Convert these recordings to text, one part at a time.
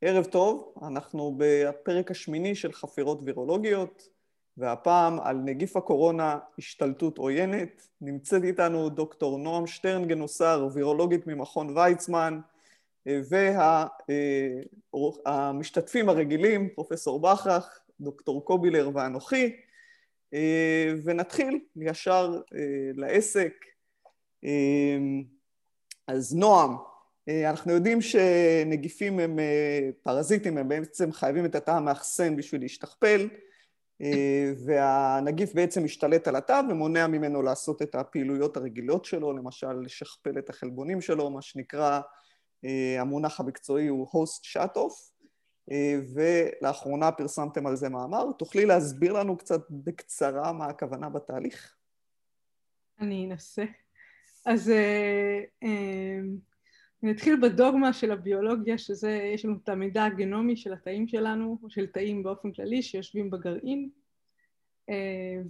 ערב טוב, אנחנו בפרק השמיני של חפירות וירולוגיות, והפעם על נגיף הקורונה, השתלטות עוינת. נמצאת איתנו דוקטור נועם שטרן גנוסר, וירולוגית ממכון ויצמן, והמשתתפים הרגילים, פרופסור בכרך, דוקטור קובילר ואנוכי, ונתחיל ישר לעסק. אז נועם, אנחנו יודעים שנגיפים הם פרזיטים, הם בעצם חייבים את התא המאחסן בשביל להשתכפל, והנגיף בעצם משתלט על התא ומונע ממנו לעשות את הפעילויות הרגילות שלו, למשל לשכפל את החלבונים שלו, מה שנקרא, המונח המקצועי הוא host shut-off, ולאחרונה פרסמתם על זה מאמר. תוכלי להסביר לנו קצת בקצרה מה הכוונה בתהליך? אני אנסה. אז אני אתחיל בדוגמה של הביולוגיה, שזה, יש לנו את המידע הגנומי של התאים שלנו, או של תאים באופן כללי, שיושבים בגרעין,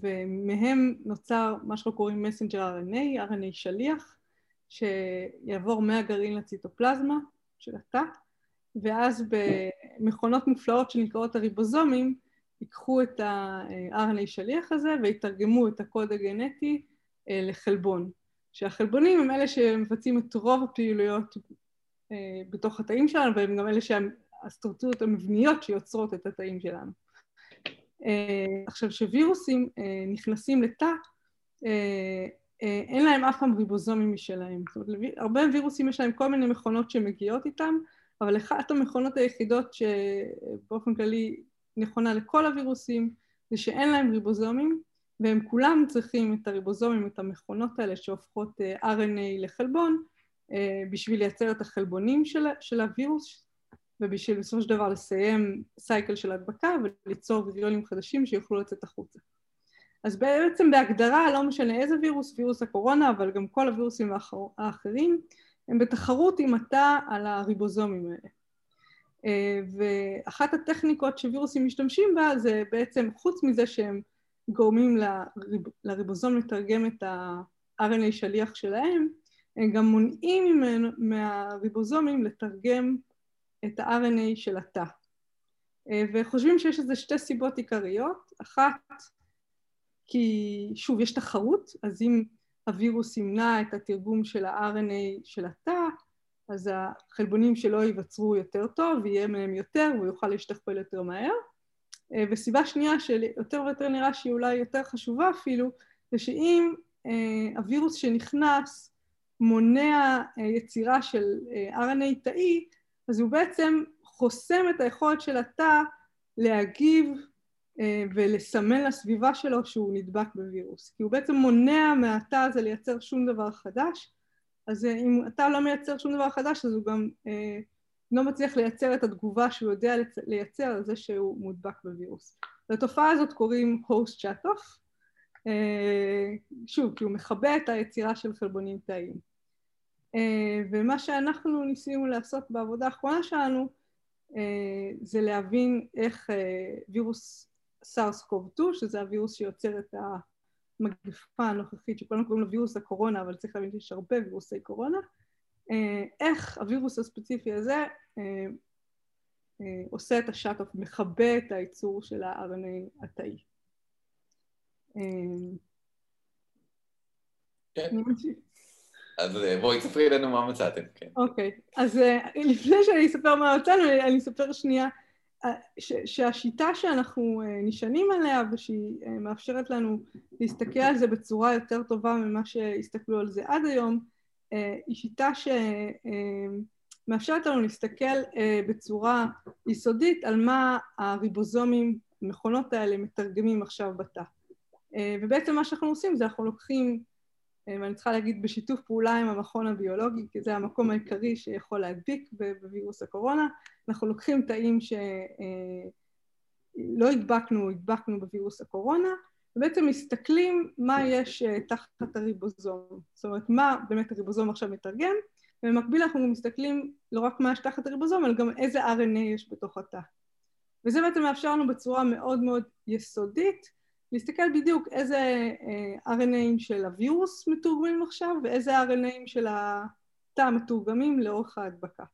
ומהם נוצר מה שאנחנו קוראים מסנג'ר RNA, RNA שליח, שיעבור מהגרעין לציטופלזמה של התא, ואז במכונות מופלאות שנקראות הריבוזומים, ייקחו את ה-RNA שליח הזה ויתרגמו את הקוד הגנטי לחלבון. שהחלבונים הם אלה שמבצעים את רוב הפעילויות אה, בתוך התאים שלנו, והם גם אלה שהסטרוקטורות המבניות שיוצרות את התאים שלנו. אה, עכשיו, כשווירוסים אה, נכנסים לתא, אין להם אף פעם ריבוזומים משלהם. זאת אומרת, הרבה וירוסים יש להם כל מיני מכונות שמגיעות איתם, אבל אחת המכונות היחידות שבאופן כללי נכונה לכל הווירוסים זה שאין להם ריבוזומים, והם כולם צריכים את הריבוזומים, את המכונות האלה שהופכות אה, RNA לחלבון אה, בשביל לייצר את החלבונים של, של הווירוס ובשביל בסופו של דבר לסיים סייקל של הדבקה וליצור ויריונים חדשים שיוכלו לצאת החוצה. אז בעצם בהגדרה, לא משנה איזה וירוס, וירוס הקורונה, אבל גם כל הווירוסים האחרים, הם בתחרות עם התא על הריבוזומים האלה. אה, ואחת הטכניקות שווירוסים משתמשים בה זה בעצם, חוץ מזה שהם גורמים לריב, לריבוזום לתרגם את ה-RNA שליח שלהם, הם גם מונעים מהריבוזומים לתרגם את ה-RNA של התא. אה, וחושבים שיש לזה שתי סיבות עיקריות, אחת כי שוב יש תחרות, אז אם הווירוס ימנע את התרגום של ה-RNA של התא, אז החלבונים שלו ייווצרו יותר טוב, ויהיה מהם יותר והוא יוכל להשתכפל יותר מהר. אה, וסיבה שנייה שיותר ויותר נראה שהיא אולי יותר חשובה אפילו, זה שאם אה, הווירוס שנכנס מונע אה, יצירה של RNA תאי, אז הוא בעצם חוסם את היכולת של התא להגיב ולסמן לסביבה שלו שהוא נדבק בווירוס. כי הוא בעצם מונע מהתא הזה לייצר שום דבר חדש, אז אם התא לא מייצר שום דבר חדש אז הוא גם לא מצליח לייצר את התגובה שהוא יודע לייצר על זה שהוא מודבק בווירוס. לתופעה הזאת קוראים host shut-off, אה, שוב, כי הוא מכבה את היצירה של חלבונים תאיים. אה, ומה שאנחנו ניסינו לעשות בעבודה האחרונה שלנו אה, זה להבין איך וירוס סארס קוב 2, שזה הווירוס שיוצר את המגפה הנוכחית, שכולם קוראים לו וירוס הקורונה, אבל צריך להבין שיש הרבה וירוסי קורונה, איך הווירוס הספציפי הזה אה, אה, עושה את השאט-אוף, מכבה את הייצור של ה-RNA התאי. כן. אז בואי תספרי לנו מה מצאתם, כן. אוקיי, אז לפני שאני אספר מה מצאנו, אני אספר שנייה שהשיטה שאנחנו נשענים עליה ושהיא מאפשרת לנו להסתכל על זה בצורה יותר טובה ממה שהסתכלו על זה עד היום, אה, היא שיטה שמאפשרת לנו להסתכל אה, בצורה יסודית על מה הריבוזומים, המכונות האלה, מתרגמים עכשיו בתא. אה, ובעצם מה שאנחנו עושים זה אנחנו לוקחים, ואני צריכה להגיד בשיתוף פעולה עם המכון הביולוגי, כי זה המקום העיקרי שיכול להדביק בווירוס הקורונה, אנחנו לוקחים תאים שלא הדבקנו, הדבקנו בווירוס הקורונה, ובעצם מסתכלים מה יש אה, תחת הריבוזום, זאת אומרת מה באמת הריבוזום עכשיו מתרגם, ובמקביל אנחנו מסתכלים לא רק מה יש תחת הריבוזום, אלא גם איזה RNA יש בתוך התא. וזה בעצם מאפשר לנו בצורה מאוד מאוד יסודית להסתכל בדיוק איזה אה, RNAים של הווירוס מתורגמים עכשיו ואיזה RNAים של התא מתורגמים לאורך ההדבקה.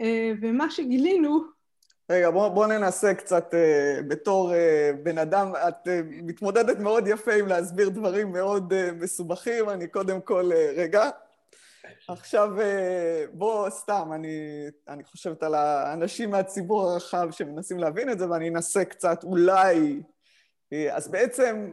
אה, ומה שגילינו רגע, בוא, בוא ננסה קצת, uh, בתור uh, בן אדם, את uh, מתמודדת מאוד יפה עם להסביר דברים מאוד uh, מסובכים, אני קודם כל, uh, רגע. עכשיו, uh, בוא, סתם, אני, אני חושבת על האנשים מהציבור הרחב שמנסים להבין את זה, ואני אנסה קצת, אולי... Uh, אז בעצם,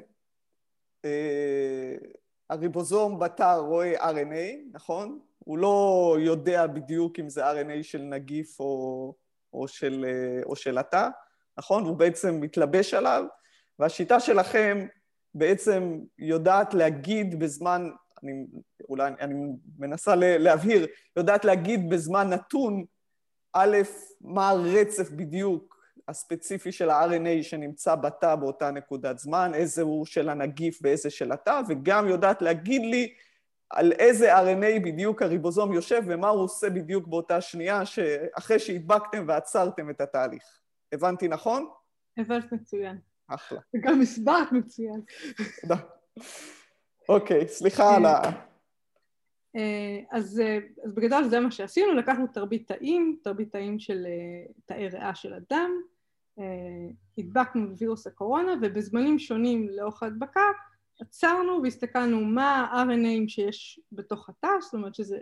uh, הריבוזום בתא רואה RNA, נכון? הוא לא יודע בדיוק אם זה RNA של נגיף או... או של, אה, או של התא, נכון? הוא בעצם מתלבש עליו, והשיטה שלכם בעצם יודעת להגיד בזמן, אני אולי אני מנסה להבהיר, יודעת להגיד בזמן נתון, א', מה הרצף בדיוק הספציפי של ה-RNA שנמצא בתא באותה נקודת זמן, איזה הוא של הנגיף ואיזה של התא, וגם יודעת להגיד לי על איזה RNA בדיוק הריבוזום יושב ומה הוא עושה בדיוק באותה שנייה אחרי שהדבקתם ועצרתם את התהליך. הבנתי נכון? הבנת מצוין. אחלה. וגם הסברת מצוין. תודה. אוקיי, סליחה על ה... אה, אז, אה, אז בגדול זה מה שעשינו, לקחנו תרבית תאים, תרבית תאים של אה, תאי ריאה של אדם, הדבקנו בווירוס הקורונה ובזמנים שונים לאורך ההדבקה עצרנו והסתכלנו מה ה-RNAים שיש בתוך התא, זאת אומרת שזה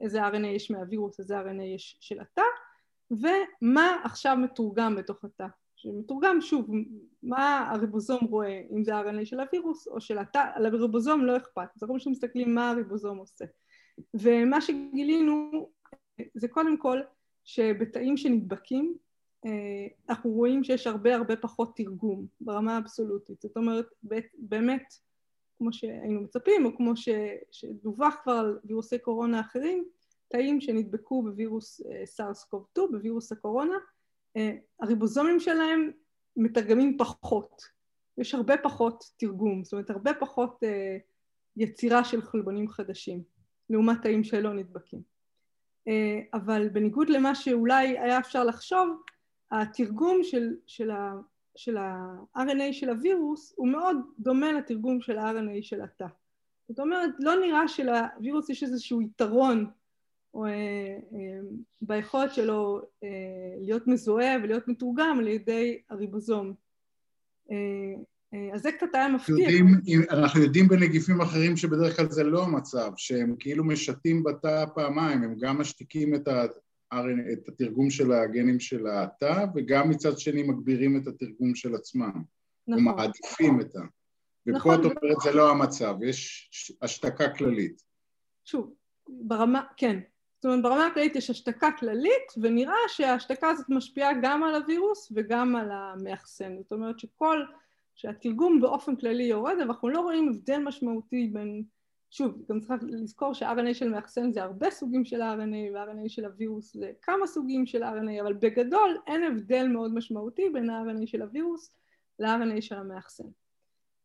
איזה RNA יש מהווירוס, איזה RNA יש של התא, ומה עכשיו מתורגם בתוך התא. שמתורגם שוב, מה הריבוזום רואה, אם זה RNA של הווירוס או של התא, על הריבוזום לא אכפת, זה רק שמסתכלים מה הריבוזום עושה. ומה שגילינו זה קודם כל שבתאים שנדבקים אה, אנחנו רואים שיש הרבה הרבה פחות תרגום ברמה האבסולוטית, זאת אומרת באמת כמו שהיינו מצפים, או כמו שדווח כבר על וירוסי קורונה אחרים, תאים שנדבקו בווירוס סארס קוב 2, בווירוס הקורונה, אה, הריבוזומים שלהם מתרגמים פחות, יש הרבה פחות תרגום, זאת אומרת הרבה פחות אה, יצירה של חלבונים חדשים, לעומת תאים שלא נדבקים. אה, אבל בניגוד למה שאולי היה אפשר לחשוב, התרגום של, של של ה-RNA של הווירוס הוא מאוד דומה לתרגום של ה-RNA של התא. זאת אומרת, לא נראה שלווירוס יש איזשהו יתרון או, אה, אה, ביכולת שלו אה, להיות מזוהה ולהיות מתורגם על ידי הריבוזום. אה, אה, אז זה קצת היה מפתיע. יודעים, אנחנו יודעים בנגיפים אחרים שבדרך כלל זה לא המצב, שהם כאילו משתים בתא פעמיים, הם גם משתיקים את ה... את התרגום של הגנים של התא, וגם מצד שני מגבירים את התרגום של עצמם. נכון. ומעדיפים את ה... ופה נכון. את אומרת זה לא המצב, יש השתקה כללית. שוב, ברמה, כן. זאת אומרת, ברמה הכללית יש השתקה כללית, ונראה שההשתקה הזאת משפיעה גם על הווירוס וגם על המאחסן. זאת אומרת שכל, שהתרגום באופן כללי יורד, אבל אנחנו לא רואים הבדל משמעותי בין שוב, גם צריך לזכור ש-RNA של מאחסן זה הרבה סוגים של RNA ו-RNA של הווירוס זה כמה סוגים של RNA, אבל בגדול אין הבדל מאוד משמעותי בין ה-RNA של הווירוס ל-RNA של המאחסן.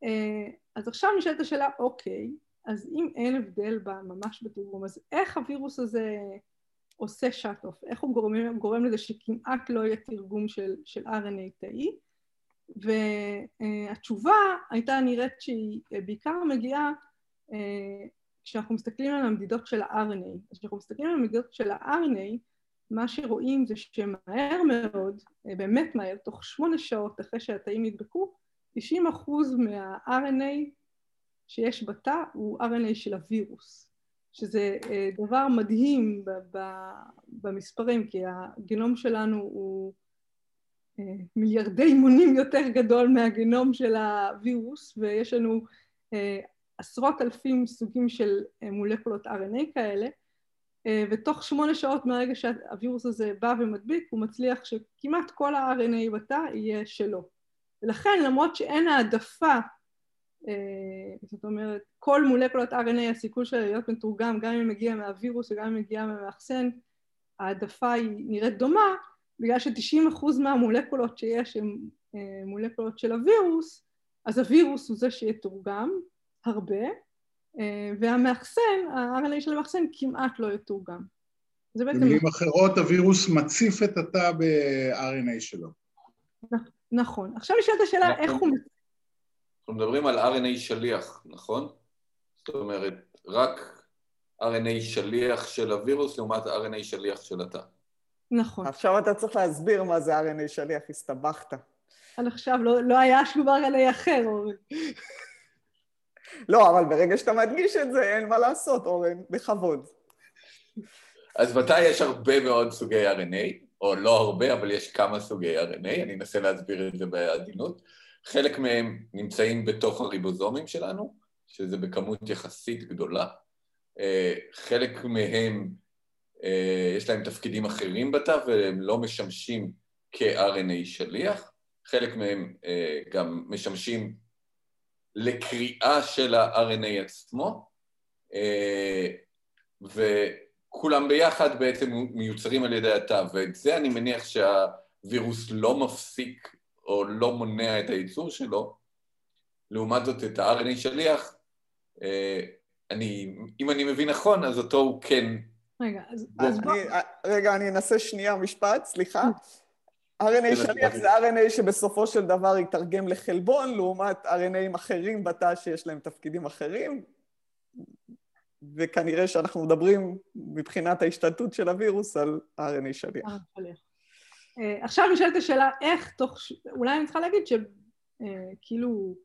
אה, אז עכשיו נשאלת השאלה, אוקיי, אז אם אין הבדל ממש בתרגום, אז איך הווירוס הזה עושה שאט-אוף? איך הוא גורם, גורם לזה שכמעט לא יהיה תרגום של, של RNA תאי? והתשובה הייתה נראית שהיא בעיקר מגיעה אה, כשאנחנו מסתכלים על המדידות של ה-RNA. אז כשאנחנו מסתכלים על המדידות של ה-RNA, מה שרואים זה שמהר מאוד, אה, באמת מהר, תוך שמונה שעות אחרי שהתאים נדבקו, 90 אחוז מה-RNA שיש בתא הוא RNA של הווירוס, שזה אה, דבר מדהים במספרים, כי הגנום שלנו הוא מיליארדי מונים יותר גדול מהגנום של הווירוס, ויש לנו עשרות אלפים סוגים של אה, מולקולות RNA כאלה, אה, ותוך שמונה שעות מהרגע שהווירוס הזה בא ומדביק, הוא מצליח שכמעט כל ה-RNA בתא יהיה שלו. ולכן למרות שאין העדפה, אה, זאת אומרת, כל מולקולות RNA הסיכוי שלה להיות מתורגם גם אם מגיע מהווירוס וגם אם מגיע מהמאחסן, העדפה היא נראית דומה, בגלל ש-90% מהמולקולות שיש הן מולקולות של הווירוס, אז הווירוס הוא זה שיתורגם, הרבה, אה, והמאחסן, ה-RNA של המאחסן כמעט לא יתורגם. במילים אחרות, הווירוס מציף את התא ב-RNA שלו. נכון. עכשיו נשאלת השאלה איך הוא... אנחנו מדברים על RNA שליח, נכון? זאת אומרת, רק RNA שליח של הווירוס לעומת RNA שליח של התא. נכון. עכשיו אתה צריך להסביר מה זה RNA שליח, הסתבכת. עד עכשיו לא, לא היה שום RNA אחר, אורן. לא, אבל ברגע שאתה מדגיש את זה, אין מה לעשות, אורן, בכבוד. אז בתא יש הרבה מאוד סוגי RNA, או לא הרבה, אבל יש כמה סוגי RNA, אני אנסה להסביר את זה בעדינות. חלק מהם נמצאים בתוך הריבוזומים שלנו, שזה בכמות יחסית גדולה. אה, חלק מהם, אה, יש להם תפקידים אחרים בתא והם לא משמשים כ-RNA שליח. חלק מהם אה, גם משמשים לקריאה של ה-RNA עצמו, וכולם ביחד בעצם מיוצרים על ידי התא, ואת זה אני מניח שהווירוס לא מפסיק או לא מונע את הייצור שלו. לעומת זאת, את ה-RNA שליח, אני, אם אני מבין נכון, אז אותו הוא כן... רגע, אז, אז בוא... אני, רגע, אני אנסה שנייה משפט, סליחה. RNA שליח זה RNA שבסופו של דבר יתרגם לחלבון, לעומת RNAים אחרים בתא שיש להם תפקידים אחרים, וכנראה שאנחנו מדברים מבחינת ההשתלטות של הווירוס על RNA שליח. אה, עכשיו נשאלת השאלה איך תוך... אולי אני צריכה להגיד שכאילו...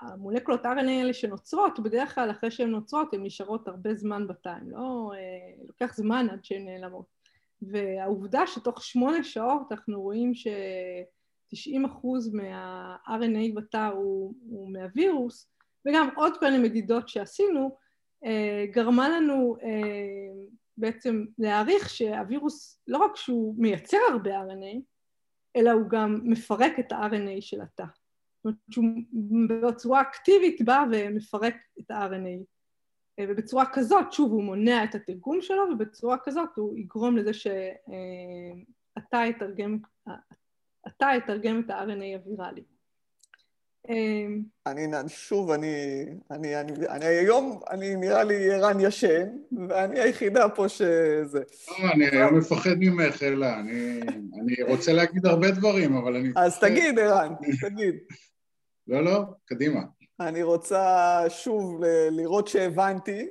המולקולות RNA האלה שנוצרות, בדרך כלל אחרי שהן נוצרות הן נשארות הרבה זמן בתא, הן לא... אה, לוקח זמן עד שהן נעלמות. והעובדה שתוך שמונה שעות אנחנו רואים ש-90% מה-RNA בתא הוא, הוא מהווירוס, וגם עוד כל מיני מדידות שעשינו, אה, גרמה לנו אה, בעצם להעריך שהווירוס, לא רק שהוא מייצר הרבה RNA, אלא הוא גם מפרק את ה-RNA של התא. זאת אומרת שהוא בצורה אקטיבית בא ומפרק את ה-RNA. ובצורה כזאת, שוב, הוא מונע את התרגום שלו, ובצורה כזאת הוא יגרום לזה שאתה יתרגם, אתה יתרגם את ה-RNA הוויראלי. אני, שוב, אני, אני, אני, אני היום, אני נראה לי ערן ישן, ואני היחידה פה שזה... לא, אני היום מפחד ממך, אלה, אני, אני רוצה להגיד הרבה דברים, אבל אני... אז תגיד, ערן, תגיד. לא, לא, קדימה. אני רוצה שוב לראות שהבנתי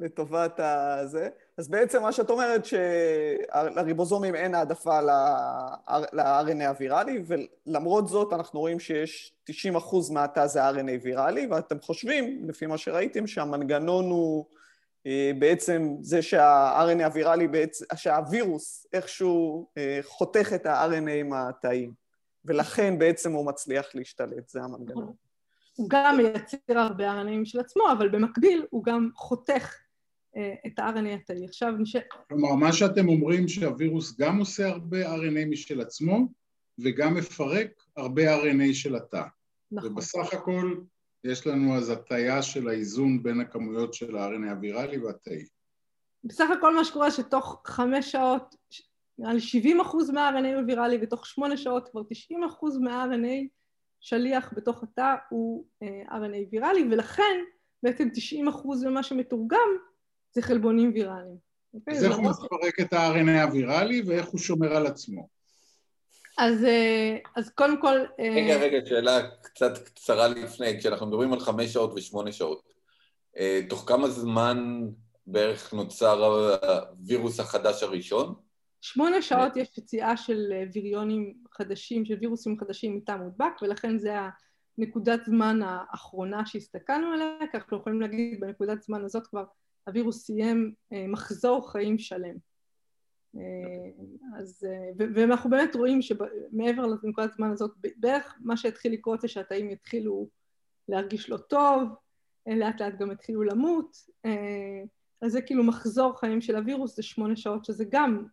לטובת הזה. אז בעצם מה שאת אומרת שלריבוזומים אין העדפה ל-RNA הוויראלי, ולמרות זאת אנחנו רואים שיש 90% מהתא זה RNA ויראלי, ואתם חושבים, לפי מה שראיתם, שהמנגנון הוא אה, בעצם זה שה-RNA הוויראלי, שהווירוס איכשהו אה, חותך את ה-RNA עם התאים. ולכן בעצם הוא מצליח להשתלט, זה המנגנון. הוא גם מייצר הרבה RNA של עצמו, אבל במקביל הוא גם חותך אה, את ה-RNA התאי. עכשיו נשאר... כלומר, מה שאתם אומרים שהווירוס גם עושה הרבה RNA משל עצמו, וגם מפרק הרבה RNA של התא. נכון. ובסך הכל יש לנו אז הטיה של האיזון בין הכמויות של ה-RNA הוויראלי והתאי. בסך הכל מה שקורה שתוך חמש שעות נראה לי 70 אחוז מה-RNA הוא ויראלי, ותוך שמונה שעות כבר 90 אחוז מה-RNA שליח בתוך התא הוא אה, RNA ויראלי, ולכן בעצם 90 אחוז ממה שמתורגם זה חלבונים ויראליים. אוקיי? אז איך הוא מפרק את ה-RNA הוויראלי ואיך הוא שומר על עצמו? אז, אה, אז קודם כל... אה, רגע, רגע, שאלה קצת קצרה לפני, כשאנחנו מדברים על חמש שעות ושמונה שעות, תוך כמה זמן בערך נוצר הווירוס החדש הראשון? שמונה שעות יש יציאה של אה, ויריונים חדשים, של וירוסים חדשים מתא מודבק, ולכן זה הנקודת זמן האחרונה שהסתכלנו עליה, כי אנחנו יכולים להגיד בנקודת זמן הזאת כבר הווירוס סיים אה, מחזור חיים שלם. אה, אז, ואנחנו באמת רואים שמעבר לנקודת זמן הזאת, בערך מה שהתחיל לקרות זה שהתאים יתחילו להרגיש לא טוב, לאט לאט גם התחילו למות, אז זה כאילו מחזור חיים של הווירוס, זה שמונה שעות, שזה גם...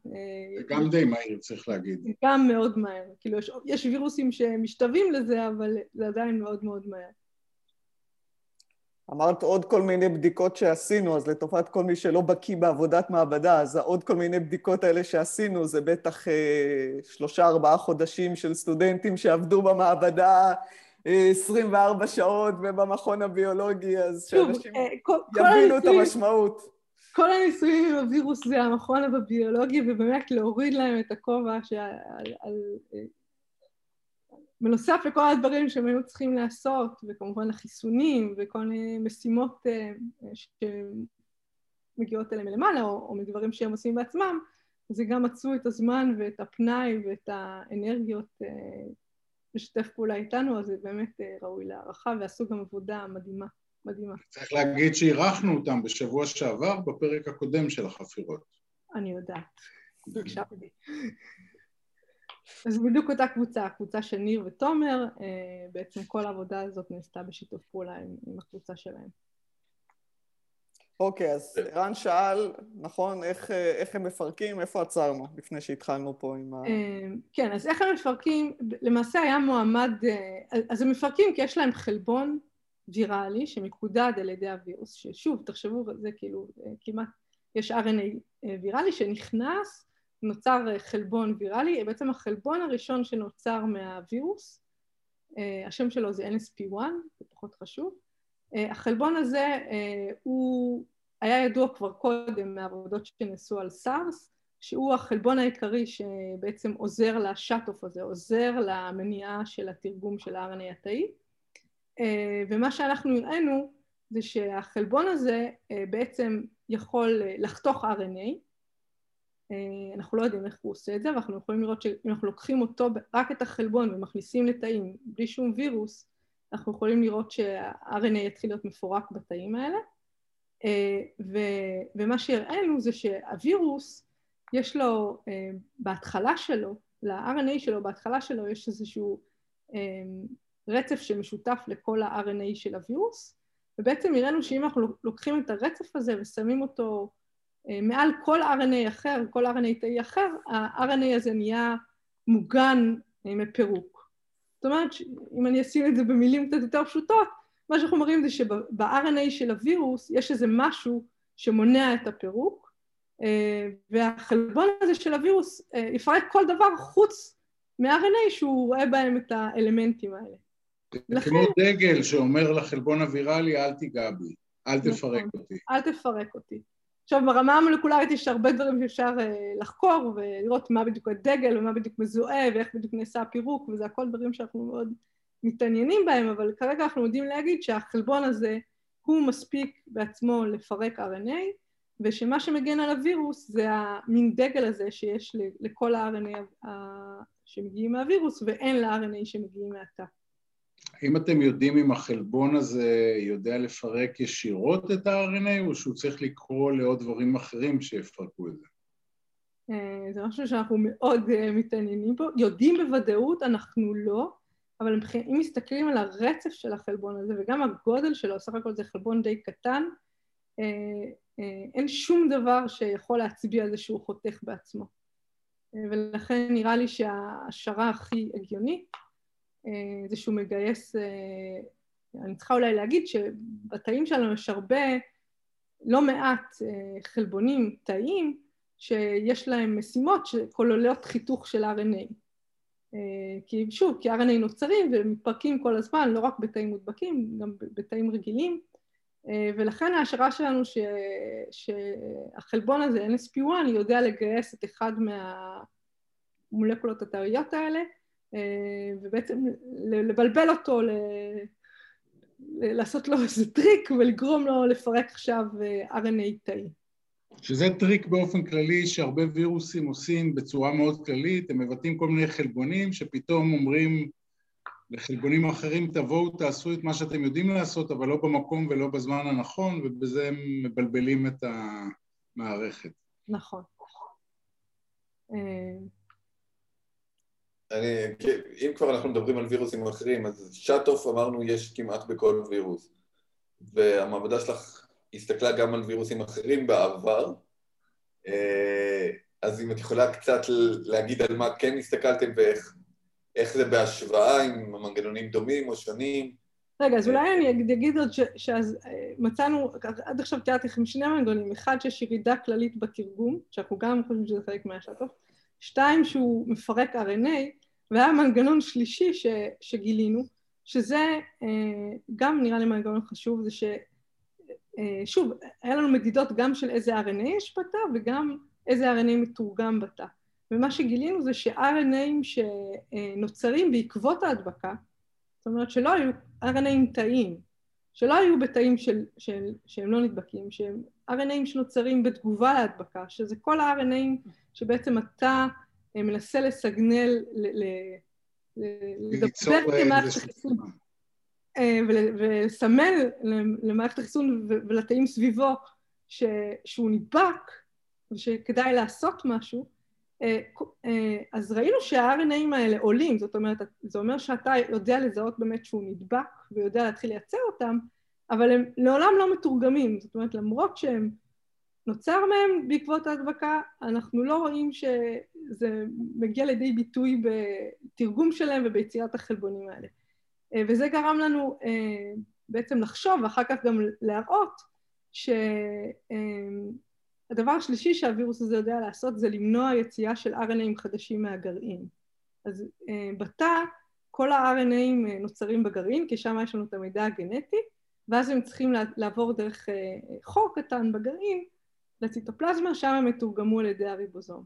זה גם די מהיר, צריך להגיד. גם מאוד מהר. כאילו, יש, יש וירוסים שמשתווים לזה, אבל זה עדיין מאוד מאוד מהר. אמרת עוד כל מיני בדיקות שעשינו, אז לטובת כל מי שלא בקיא בעבודת מעבדה, אז עוד כל מיני בדיקות האלה שעשינו, זה בטח אה, שלושה-ארבעה חודשים של סטודנטים שעבדו במעבדה 24 אה, שעות ובמכון הביולוגי, אז שאנשים אה, יבינו את המשמעות. כל הניסויים עם הווירוס זה המכון הביולוגי, ובאמת להוריד להם את הכובע שעל... על, בנוסף לכל הדברים שהם היו צריכים לעשות, וכמובן החיסונים וכל מיני משימות uh, שמגיעות אליהם מלמעלה, או, או מדברים שהם עושים בעצמם, אז גם מצאו את הזמן ואת הפנאי ואת האנרגיות לשתף פעולה איתנו, אז זה באמת ראוי להערכה, ועשו גם עבודה מדהימה, מדהימה. צריך להגיד שאירחנו אותם בשבוע שעבר בפרק הקודם של החפירות. אני יודעת, הקשבתי. אז בדיוק אותה קבוצה, הקבוצה של ניר ותומר, בעצם כל העבודה הזאת נעשתה בשיתוף פעולה עם, עם הקבוצה שלהם. אוקיי, אז רן שאל, נכון, איך, איך הם מפרקים, איפה עצרנו לפני שהתחלנו פה עם ה... כן, אז איך הם מפרקים, למעשה היה מועמד, אז הם מפרקים כי יש להם חלבון ויראלי שמקודד על ידי הווירוס, ששוב, תחשבו, זה כאילו כמעט, יש RNA ויראלי שנכנס, נוצר חלבון ויראלי, בעצם החלבון הראשון שנוצר מהווירוס, השם שלו זה NSP1, זה פחות חשוב, החלבון הזה הוא היה ידוע כבר קודם מעבודות שנעשו על סארס, שהוא החלבון העיקרי שבעצם עוזר לשאט-אוף הזה, עוזר למניעה של התרגום של ה-RNA התאי. ומה שאנחנו הראינו זה שהחלבון הזה בעצם יכול לחתוך RNA, אנחנו לא יודעים איך הוא עושה את זה, אבל אנחנו יכולים לראות שאם אנחנו לוקחים אותו, רק את החלבון ומכניסים לתאים בלי שום וירוס, אנחנו יכולים לראות שה-RNA יתחיל להיות מפורק בתאים האלה, ו, ומה שהראינו זה שהווירוס, יש לו בהתחלה שלו, ל-RNA שלו, בהתחלה שלו יש איזשהו רצף שמשותף לכל ה-RNA של הווירוס, ובעצם הראינו שאם אנחנו לוקחים את הרצף הזה ושמים אותו מעל כל RNA אחר, כל RNA תאי אחר, ה-RNA הזה נהיה מוגן מפירוק. זאת אומרת, אם אני אשים את זה במילים קצת יותר פשוטות, מה שאנחנו מראים זה שב-RNA של הווירוס יש איזה משהו שמונע את הפירוק, והחלבון הזה של הווירוס יפרק כל דבר חוץ מ-RNA שהוא רואה בהם את האלמנטים האלה. זה כמו דגל שאומר לחלבון הוויראלי, אל תיגע בי, אל תפרק אותי. אל תפרק אותי. עכשיו, ברמה המולקולרית יש הרבה דברים שאפשר לחקור ולראות מה בדיוק הדגל ומה בדיוק מזוהה ואיך בדיוק נעשה הפירוק, וזה הכל דברים שאנחנו מאוד מתעניינים בהם, אבל כרגע אנחנו יודעים להגיד שהחלבון הזה הוא מספיק בעצמו לפרק RNA, ושמה שמגן על הווירוס זה המין דגל הזה שיש לכל ה-RNA שמגיעים מהווירוס ואין ל-RNA שמגיעים מהתא. האם אתם יודעים אם החלבון הזה יודע לפרק ישירות את ה-RNA, או שהוא צריך לקרוא לעוד דברים אחרים שיפרקו את זה? זה משהו שאנחנו מאוד מתעניינים בו. יודעים בוודאות, אנחנו לא, אבל אם מסתכלים על הרצף של החלבון הזה, וגם הגודל שלו, סך הכל זה חלבון די קטן, אין שום דבר שיכול להצביע על זה שהוא חותך בעצמו. ולכן נראה לי שההשערה הכי הגיונית זה שהוא מגייס, אני צריכה אולי להגיד שבתאים שלנו יש הרבה, לא מעט חלבונים תאיים שיש להם משימות שכוללות חיתוך של RNA. כי שוב, כי RNA נוצרים ומתפרקים כל הזמן, לא רק בתאים מודבקים, גם בתאים רגילים, ולכן ההשערה שלנו ש... שהחלבון הזה, NSP1, יודע לגייס את אחד מהמולקולות התאיות האלה, ובעצם לבלבל אותו, ל... לעשות לו איזה טריק ולגרום לו לפרק עכשיו RNA תאי. שזה טריק באופן כללי שהרבה וירוסים עושים בצורה מאוד כללית, הם מבטאים כל מיני חלבונים שפתאום אומרים לחלבונים אחרים, תבואו תעשו את מה שאתם יודעים לעשות, אבל לא במקום ולא בזמן הנכון, ובזה הם מבלבלים את המערכת. נכון. אני, אם כבר אנחנו מדברים על וירוסים אחרים, אז שאט-אוף אמרנו יש כמעט בכל וירוס, והמעבדה שלך הסתכלה גם על וירוסים אחרים בעבר, אז אם את יכולה קצת להגיד על מה כן הסתכלתם ואיך זה בהשוואה, עם מנגנונים דומים או שונים. רגע, אז אולי אני אגיד עוד שמצאנו, עד עכשיו תיארתי לכם שני מנגנונים, אחד שיש ירידה כללית בתרגום, שאנחנו גם חושבים שזה חלק מהשאטוף, שתיים שהוא מפרק RNA, והיה מנגנון שלישי ש, שגילינו, שזה גם נראה לי מנגנון חשוב, זה ששוב, היה לנו מדידות גם של איזה RNA יש בתא וגם איזה RNA מתורגם בתא. ומה שגילינו זה ש-RNAים שנוצרים בעקבות ההדבקה, זאת אומרת שלא היו RNAים תאיים, שלא היו בתאים של, של, שהם לא נדבקים, שהם RNAים שנוצרים בתגובה להדבקה, שזה כל ה-RNAים שבעצם אתה מנסה לסגנל, לדבר כמערכת החיסון, ולסמן למערכת החיסון ולתאים סביבו שהוא נדבק ושכדאי לעשות משהו, אה, אה, אז ראינו שה-RNAים האלה עולים, זאת אומרת, זה אומר שאתה יודע לזהות באמת שהוא נדבק ויודע להתחיל לייצר אותם, אבל הם לעולם לא מתורגמים, זאת אומרת, למרות שהם נוצר מהם בעקבות ההדבקה, אנחנו לא רואים שזה מגיע לידי ביטוי בתרגום שלהם וביצירת החלבונים האלה. אה, וזה גרם לנו בעצם לחשוב ואחר כך גם להראות ש... הדבר השלישי שהווירוס הזה יודע לעשות זה למנוע יציאה של RNAים חדשים מהגרעין. אז אה, בתא כל ה-RNAים אה, נוצרים בגרעין, כי שם יש לנו את המידע הגנטי, ואז הם צריכים לעבור דרך אה, חור קטן בגרעין לציטופלזמה, שם הם מתורגמו על ידי הריבוזום.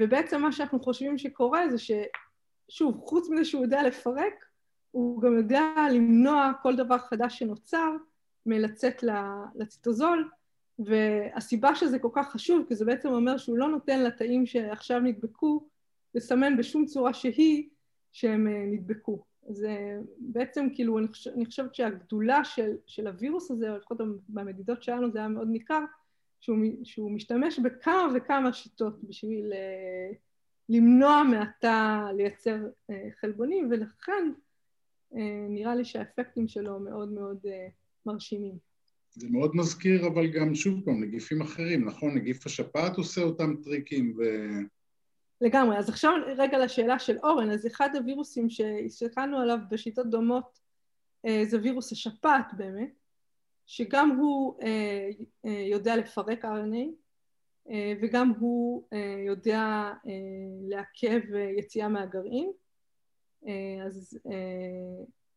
ובעצם מה שאנחנו חושבים שקורה זה ששוב, חוץ מזה שהוא יודע לפרק, הוא גם יודע למנוע כל דבר חדש שנוצר מלצאת לציטוזול, והסיבה שזה כל כך חשוב, כי זה בעצם אומר שהוא לא נותן לתאים שעכשיו נדבקו לסמן בשום צורה שהיא שהם אה, נדבקו. אז אה, בעצם כאילו אני חושבת שהגדולה של, של הווירוס הזה, או לפחות במדידות שלנו זה היה מאוד ניכר, שהוא, שהוא משתמש בכמה וכמה שיטות בשביל אה, למנוע מהתא לייצר חלבונים, ולכן נראה לי שהאפקטים שלו מאוד מאוד מרשימים. זה מאוד מזכיר, אבל גם שוב פעם, נגיפים אחרים, נכון? נגיף השפעת עושה אותם טריקים ו... לגמרי. אז עכשיו רגע לשאלה של אורן, אז אחד הווירוסים שהסתכלנו עליו בשיטות דומות אה, זה וירוס השפעת באמת, שגם הוא אה, אה, יודע לפרק RNA וגם הוא יודע לעכב יציאה מהגרעין. אז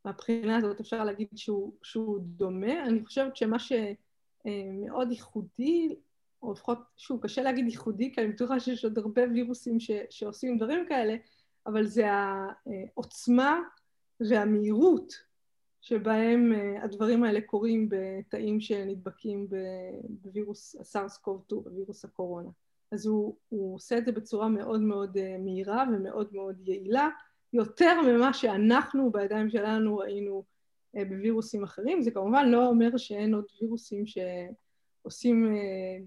מהבחינה הזאת אפשר להגיד שהוא, שהוא דומה. אני חושבת שמה שמאוד ייחודי, או לפחות, שוב, קשה להגיד ייחודי, כי אני בטוחה שיש עוד הרבה וירוסים ש, שעושים דברים כאלה, אבל זה העוצמה והמהירות שבהם אה, הדברים האלה קורים בתאים שנדבקים בווירוס הסארס קוב 2, בווירוס הקורונה. אז הוא, הוא עושה את זה בצורה מאוד מאוד אה, מהירה ומאוד מאוד יעילה, יותר ממה שאנחנו בידיים שלנו ראינו אה, בווירוסים אחרים. זה כמובן לא אומר שאין עוד וירוסים שעושים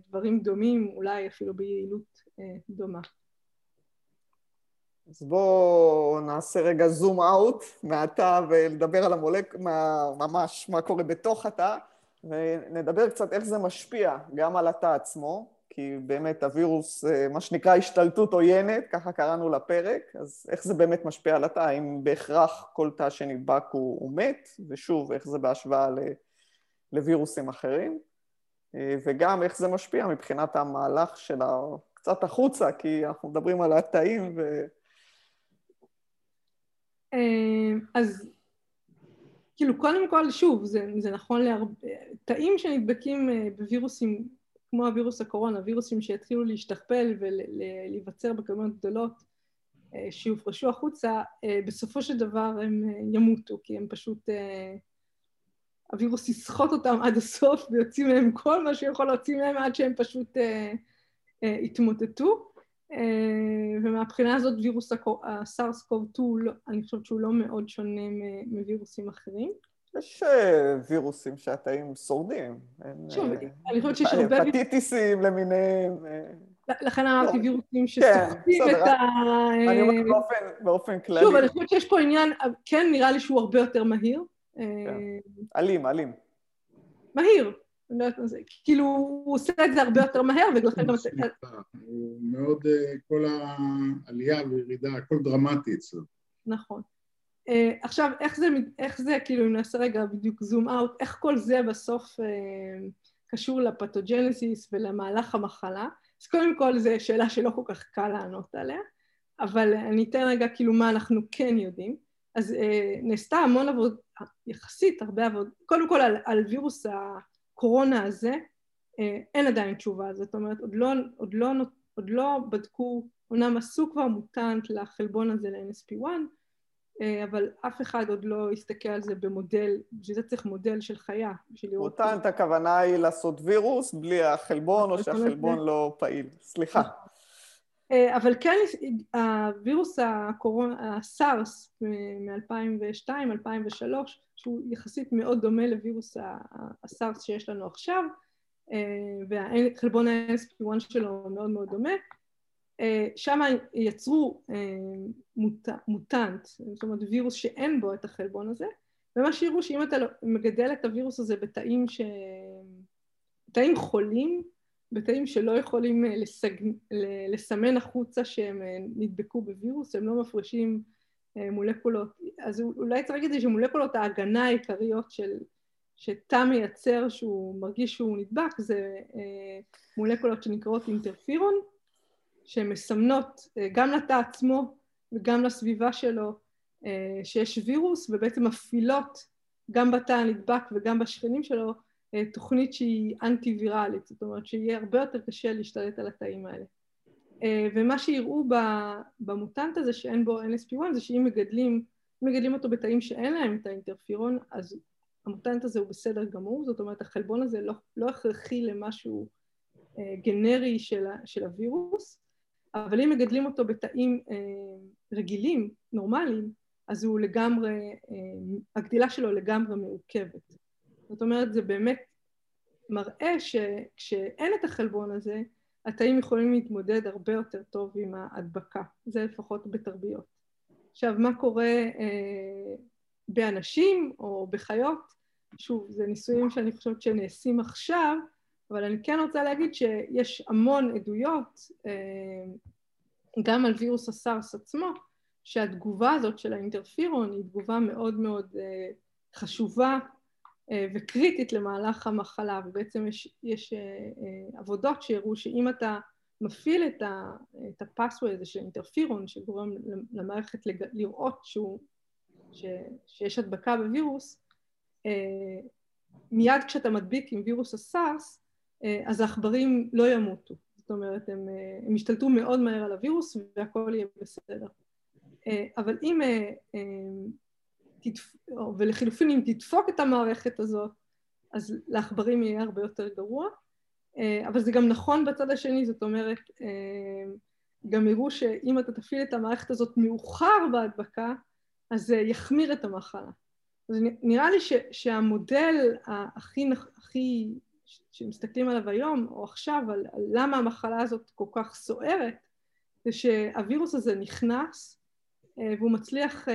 דברים דומים, אולי אפילו ביעילות דומה. אז בואו נעשה רגע זום אאוט מהתא ולדבר על המולק, מה, ממש מה קורה בתוך התא, ונדבר קצת איך זה משפיע גם על התא עצמו, כי באמת הווירוס, אה, מה שנקרא השתלטות עוינת, ככה קראנו לפרק, אז איך זה באמת משפיע על התא, האם בהכרח כל תא שנדבק הוא, הוא מת, ושוב, איך זה בהשוואה ל, לווירוסים אחרים, אה, וגם איך זה משפיע מבחינת המהלך של קצת החוצה, כי אנחנו מדברים על התאים ו... אה, אז כאילו, קודם כל, שוב, זה, זה נכון להרבה... תאים שנדבקים בווירוסים כמו הווירוס הקורונה, וירוסים שהתחילו להשתכפל ולהיווצר בכמויות גדולות אה, שיופרשו החוצה, אה, בסופו של דבר הם אה, ימותו, כי הם פשוט... הווירוס יסחוט אותם עד הסוף ויוציא מהם כל מה שיכול להוציא מהם עד שהם פשוט יתמוטטו. ומהבחינה הזאת וירוס הסארס קוב 2, לא, אני חושבת שהוא לא מאוד שונה מווירוסים אחרים. יש אה, וירוסים שהתאים שורדים. שוב, אה, אני חושבת שיש הרבה... הפטיטיסים למיניהם. אה. לכן אמרתי לא. וירוסים כן, שסוחטים את ה... אני אומר באופן כללי. שוב, אני חושבת שיש פה עניין, כן, נראה לי שהוא הרבה יותר מהיר. כן. אלים, אלים. מהיר. כאילו, הוא עושה את זה הרבה יותר מהר, ולכן גם... הוא מאוד, כל העלייה וירידה, הכל דרמטי אצלו. נכון. Uh, עכשיו, איך זה, איך זה, כאילו, אם נעשה רגע בדיוק זום אאוט, איך כל זה בסוף uh, קשור לפתוג'נסיס ולמהלך המחלה? אז קודם כל זו שאלה שלא כל כך קל לענות עליה, אבל אני אתן רגע כאילו מה אנחנו כן יודעים. אז uh, נעשתה המון עבודה, יחסית הרבה עבודה, קודם כל על, על וירוס הקורונה הזה, uh, אין עדיין תשובה, זאת אומרת, עוד לא, עוד לא, עוד לא בדקו, אומנם עשו כבר מוטנט לחלבון הזה ל-NSP1, אה, אבל אף אחד עוד לא הסתכל על זה במודל, בשביל זה צריך מודל של חיה, בשביל לראות... אותן, את הכוונה היא לעשות וירוס בלי החלבון, או שהחלבון לא פעיל. סליחה. אה, אבל כן הווירוס הקורונה, הסארס מ-2002, 2003, שהוא יחסית מאוד דומה לווירוס הסארס שיש לנו עכשיו, אה, והחלבון ה-NSP1 שלו מאוד מאוד דומה, אה, שם יצרו מוט, מוטנט, זאת אומרת וירוס שאין בו את החלבון הזה, ומה שיראו שאם אתה מגדל את הווירוס הזה בתאים ש... תאים חולים, בתאים שלא יכולים אה, לסג... לסמן החוצה שהם אה, נדבקו בווירוס, הם לא מפרישים אה, מולקולות, אז אולי צריך להגיד שמולקולות ההגנה העיקריות של, שתא מייצר שהוא מרגיש שהוא נדבק זה מולקולות שנקראות אינטרפירון, שהן מסמנות גם לתא עצמו וגם לסביבה שלו שיש וירוס ובעצם מפעילות גם בתא הנדבק וגם בשכנים שלו תוכנית שהיא אנטי ויראלית, זאת אומרת שיהיה הרבה יותר קשה להשתלט על התאים האלה. אה, ומה שיראו במוטנט הזה שאין בו NSP1 זה שאם מגדלים, מגדלים אותו בתאים שאין להם את האינטרפירון אז המוטנט הזה הוא בסדר גמור, זאת אומרת החלבון הזה לא, לא הכרחי למשהו אה, גנרי של, של הווירוס, אבל אם מגדלים אותו בתאים רגילים, נורמליים, אז הוא לגמרי, הגדילה שלו לגמרי מעוכבת. זאת אומרת, זה באמת מראה שכשאין את החלבון הזה, התאים יכולים להתמודד הרבה יותר טוב עם ההדבקה, זה לפחות בתרביות. עכשיו, מה קורה אה, באנשים או בחיות? שוב, זה ניסויים שאני חושבת שנעשים עכשיו, אבל אני כן רוצה להגיד שיש המון עדויות, אה, גם על וירוס הסארס עצמו, שהתגובה הזאת של האינטרפירון היא תגובה מאוד מאוד אה, חשובה וקריטית למהלך המחלה, ובעצם יש, יש אה, אה, עבודות שהראו שאם אתה מפעיל את, הפסווי הזה של אינטרפירון שגורם למערכת לראות שהוא, ש, שיש הדבקה בווירוס, מיד כשאתה מדביק עם וירוס הסארס, אז העכברים לא ימותו. זאת אומרת, הם, הם ישתלטו מאוד מהר על הווירוס והכל יהיה בסדר. אבל אם תדפ... ולחילופין אם תדפוק את המערכת הזאת, אז לעכברים יהיה הרבה יותר גרוע. אה, אבל זה גם נכון בצד השני, זאת אומרת, אה, גם יראו שאם אתה תפעיל את המערכת הזאת מאוחר בהדבקה, אז זה יחמיר את המחלה. אז נראה לי ש, שהמודל הכי, הכי שמסתכלים עליו היום או עכשיו על, על למה המחלה הזאת כל כך סוערת זה שהווירוס הזה נכנס אה, והוא מצליח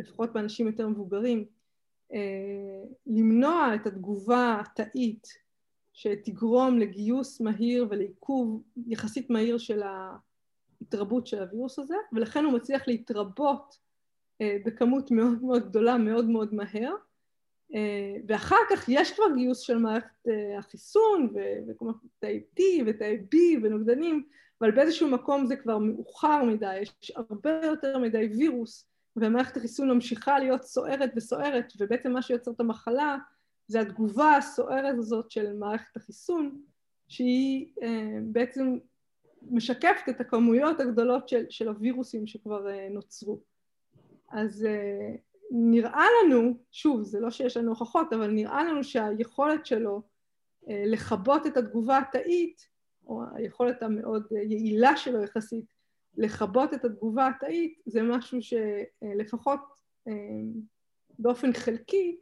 לפחות באנשים יותר מבוגרים, אה, למנוע את התגובה התאית שתגרום לגיוס מהיר ולעיכוב יחסית מהיר של ההתרבות של הווירוס הזה, ולכן הוא מצליח להתרבות אה, בכמות מאוד מאוד גדולה מאוד מאוד מהר, אה, ואחר כך יש כבר גיוס של מערכת החיסון וכמו תאי T ותאי B ונוגדנים, אבל באיזשהו מקום זה כבר מאוחר מדי, יש הרבה יותר מדי וירוס ומערכת החיסון ממשיכה להיות סוערת וסוערת, ובעצם מה שיוצר את המחלה זה התגובה הסוערת הזאת של מערכת החיסון, שהיא אה, בעצם משקפת את הכמויות הגדולות של, של הווירוסים שכבר אה, נוצרו. אז אה, נראה לנו, שוב, זה לא שיש לנו הוכחות, אבל נראה לנו שהיכולת שלו לכבות את התגובה התאית, או היכולת המאוד יעילה שלו יחסית, לכבות את התגובה התאית זה משהו שלפחות אה, באופן חלקי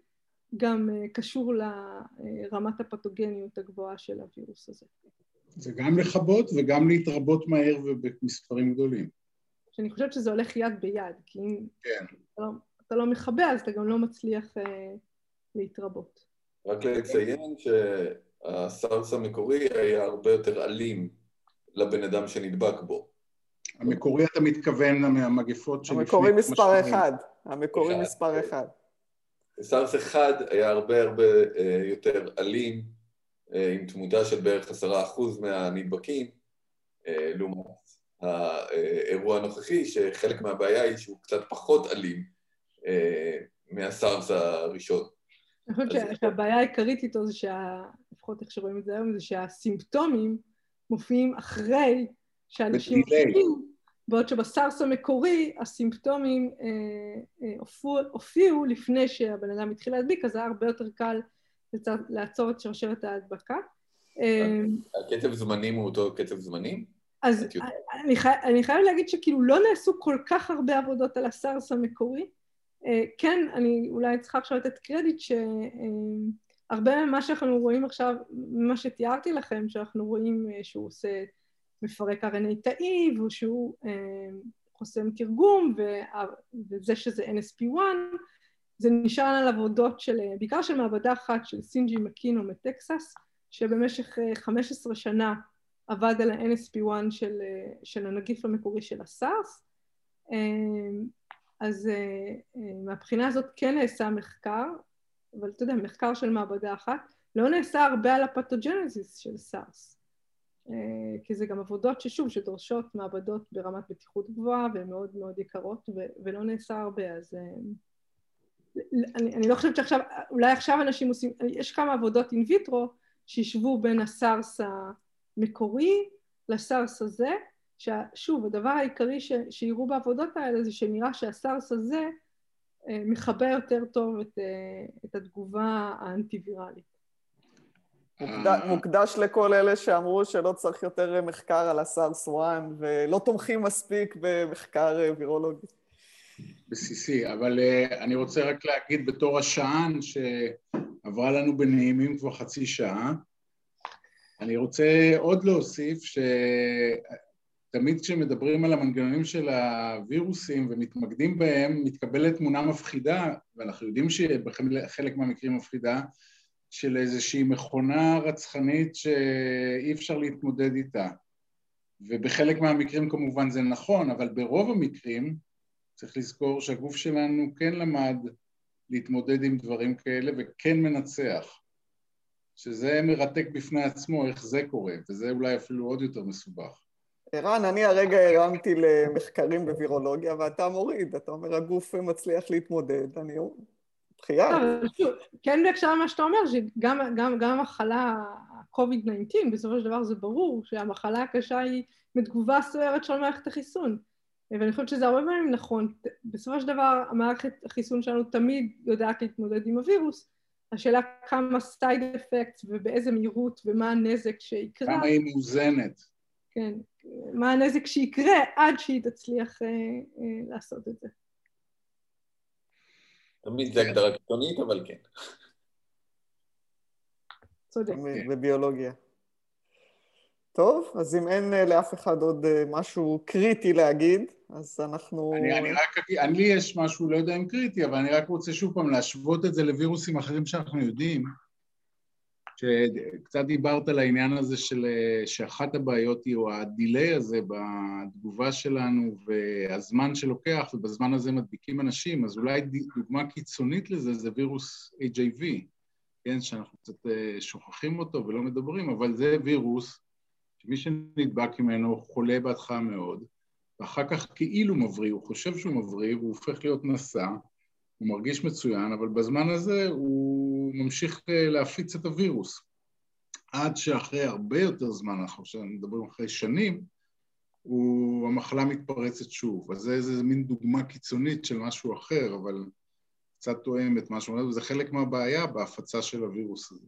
גם אה, קשור לרמת הפתוגניות הגבוהה של הווירוס הזה. זה גם לכבות וגם להתרבות מהר ובמספרים גדולים. שאני חושבת שזה הולך יד ביד, כי אם כן. אתה, לא, אתה לא מכבה אז אתה גם לא מצליח אה, להתרבות. רק לציין שהסארס המקורי היה הרבה יותר אלים לבן אדם שנדבק בו. המקורי אתה מתכוון מהמגפות של... המקורי מספר אחד, המקורי מספר אחד. סארס אחד היה הרבה הרבה אה, יותר אלים, אה, עם תמותה של בערך עשרה אחוז מהנדבקים, אה, לעומת האירוע הנוכחי, שחלק מהבעיה היא שהוא קצת פחות אלים מהסארס הראשון. אני חושבת שהבעיה העיקרית איתו זה שה... לפחות איך שרואים את זה היום, זה שהסימפטומים מופיעים אחרי שאנשים הופיעו, בעוד שבסארס המקורי הסימפטומים אה, אה, הופיעו לפני שהבן אדם התחיל להדביק, אז היה הרבה יותר קל לעצור את שרשרת ההדבקה. אה, הקצב זמנים הוא אותו קצב זמנים? אז אני, חי... אני חייבת להגיד שכאילו לא נעשו כל כך הרבה עבודות על הסארס המקורי. כן, אני אולי צריכה עכשיו לתת קרדיט שהרבה ממה שאנחנו רואים עכשיו, ממה שתיארתי לכם, שאנחנו רואים שהוא עושה מפרק RNA תאי, ושהוא חוסם תרגום, וזה שזה NSP1, זה נשען על עבודות של, בעיקר של מעבדה אחת של שינג'י מקינו מטקסס, שבמשך 15 שנה עבד על ה-NSP1 של, של הנגיף המקורי של הסארס. אז מהבחינה הזאת כן נעשה מחקר, אבל אתה יודע, מחקר של מעבדה אחת, לא נעשה הרבה על הפתוג'נזיס של סארס. אה, כי זה גם עבודות ששוב, שדורשות מעבדות ברמת בטיחות גבוהה והן מאוד מאוד יקרות ו- ולא נעשה הרבה, אז אה, אני, אני לא חושבת שעכשיו, אולי עכשיו אנשים עושים, יש כמה עבודות אין ויטרו שישבו בין הסארס המקורי לסארס הזה, ששוב, הדבר העיקרי ש, שיראו בעבודות האלה זה שנראה שהסארס הזה אה, מכבה יותר טוב את, את התגובה האנטיווירלית. מוקדש, מוקדש לכל אלה שאמרו שלא צריך יותר מחקר על הסארס 1 ולא תומכים מספיק במחקר אה, וירולוגי. בסיסי, אבל uh, אני רוצה רק להגיד בתור השען שעברה לנו בנעימים כבר חצי שעה, אני רוצה עוד להוסיף שתמיד כשמדברים על המנגנונים של הווירוסים ומתמקדים בהם, מתקבלת תמונה מפחידה, ואנחנו יודעים שבחלק מהמקרים מפחידה, של איזושהי מכונה רצחנית שאי אפשר להתמודד איתה. ובחלק מהמקרים כמובן זה נכון, אבל ברוב המקרים צריך לזכור שהגוף שלנו כן למד להתמודד עם דברים כאלה וכן מנצח. שזה מרתק בפני עצמו איך זה קורה, וזה אולי אפילו עוד יותר מסובך. ערן, אני הרגע הרמתי למחקרים בווירולוגיה ואתה מוריד, אתה אומר הגוף מצליח להתמודד, אני בחייה. כן בהקשר למה שאתה אומר, שגם המחלה, ה-COVID-19, בסופו של דבר זה ברור שהמחלה הקשה היא מתגובה סוערת של מערכת החיסון. ואני חושבת שזה הרבה פעמים נכון. בסופו של דבר, המערכת החיסון שלנו תמיד יודעת להתמודד עם הווירוס. השאלה כמה סייד אפקט ובאיזה מהירות ומה הנזק שיקרה. כמה היא מאוזנת. כן, מה הנזק שיקרה עד שהיא תצליח אה, אה, לעשות את זה. תמיד זה הגדרה קיצונית, אבל כן. צודק. בביולוגיה. טוב, אז אם אין אה, לאף אחד עוד אה, משהו קריטי להגיד, אז אנחנו... אני, אני רק אגיד, לי יש משהו, לא יודע אם קריטי, אבל אני רק רוצה שוב פעם להשוות את זה לווירוסים אחרים שאנחנו יודעים. שקצת דיברת על העניין הזה של שאחת הבעיות היא, או הדיליי הזה בתגובה שלנו והזמן שלוקח, ובזמן הזה מדביקים אנשים, אז אולי דוגמה קיצונית לזה זה וירוס HIV, כן, שאנחנו קצת אה, שוכחים אותו ולא מדברים, אבל זה וירוס שמי שנדבק ממנו חולה בהתחלה מאוד, ואחר כך כאילו מבריא, הוא חושב שהוא מבריא, והוא הופך להיות נשא, הוא מרגיש מצוין, אבל בזמן הזה הוא ממשיך אה, להפיץ את הווירוס. עד שאחרי הרבה יותר זמן, אנחנו מדברים אחרי שנים, הוא, המחלה מתפרצת שוב. אז זה איזה מין דוגמה קיצונית של משהו אחר, אבל קצת תואם את מה שאומרת, וזה חלק מהבעיה בהפצה של הווירוס הזה.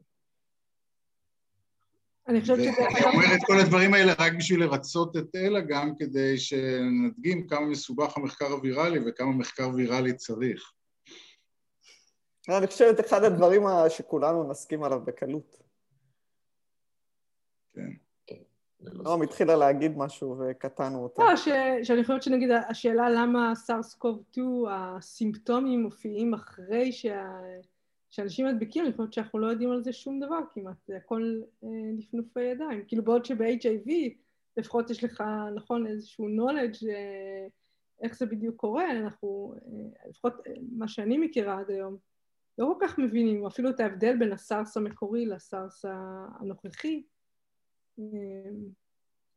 אני חושבת שזה... ואני אומר את כל הדברים האלה רק בשביל לרצות את אלה, גם כדי שנדגים כמה מסובך המחקר הוויראלי וכמה מחקר ויראלי צריך. אני חושבת אחד הדברים שכולנו נסכים עליו בקלות. כן. נועם התחילה להגיד משהו וקטענו אותה. לא, שאני חושבת שנגיד השאלה למה סארס קוב 2 הסימפטומים מופיעים אחרי שאנשים מדביקים, אני חושבת שאנחנו לא יודעים על זה שום דבר כמעט, זה הכל אה, נפנופי ידיים. כאילו בעוד שב-HIV לפחות יש לך, נכון, איזשהו knowledge אה, איך זה בדיוק קורה, אנחנו, אה, לפחות מה שאני מכירה עד היום, לא כל כך מבינים אפילו את ההבדל בין הסארס המקורי לסארס הנוכחי. אמ,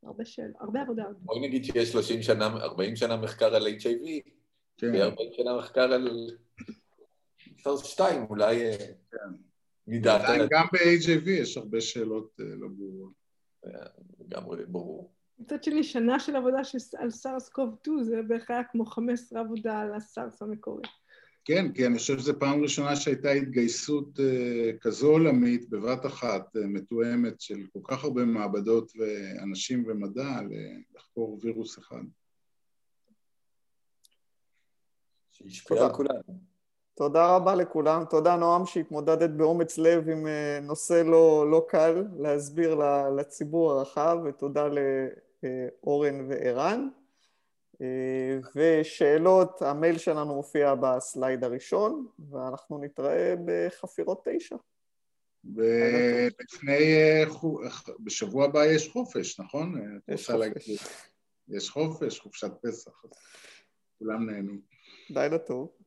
הרבה שאל, הרבה עבודה. בואי נגיד שיש 30 שנה, 40 שנה מחקר על HIV, כן. עוד 40 שנה מחקר על סארס 2, אולי אה, כן. נדע. גם ב-HIV יש הרבה שאלות אה, לא ברורות. לגמרי ברור. מצד שני, שנה של עבודה על סארס קוב 2 זה בערך היה כמו 15 עבודה על הסארס המקורי. כן, כי אני חושב שזו פעם ראשונה שהייתה התגייסות אה, כזו עולמית בבת אחת, אה, מתואמת של כל כך הרבה מעבדות ואנשים ומדע לחקור וירוס אחד. שישפיע על כולנו. תודה רבה לכולם. תודה נועם שהתמודדת באומץ לב עם אה, נושא לא, לא קל להסביר לציבור הרחב, ותודה לאורן וערן. אה, ושאלות, המייל שלנו מופיע בסלייד הראשון, ואנחנו נתראה בחפירות תשע. ולפני, אה, בשבוע הבא יש חופש, נכון? יש חופש. יש חופש, חופשת פסח, כולם נהנים. לילה טוב.